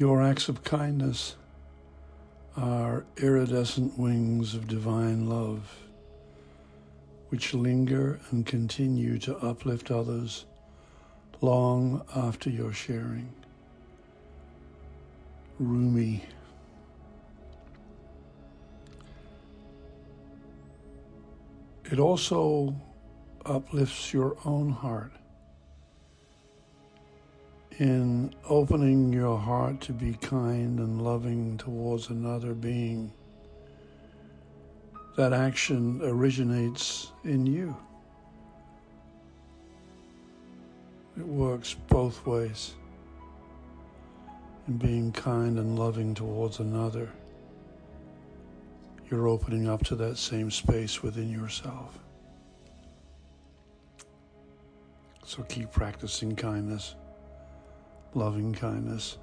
Your acts of kindness are iridescent wings of divine love, which linger and continue to uplift others long after your sharing. Rumi. It also uplifts your own heart in opening your heart to be kind and loving towards another being. That action originates in you. It works both ways. In being kind and loving towards another, you're opening up to that same space within yourself. So keep practicing kindness, loving kindness.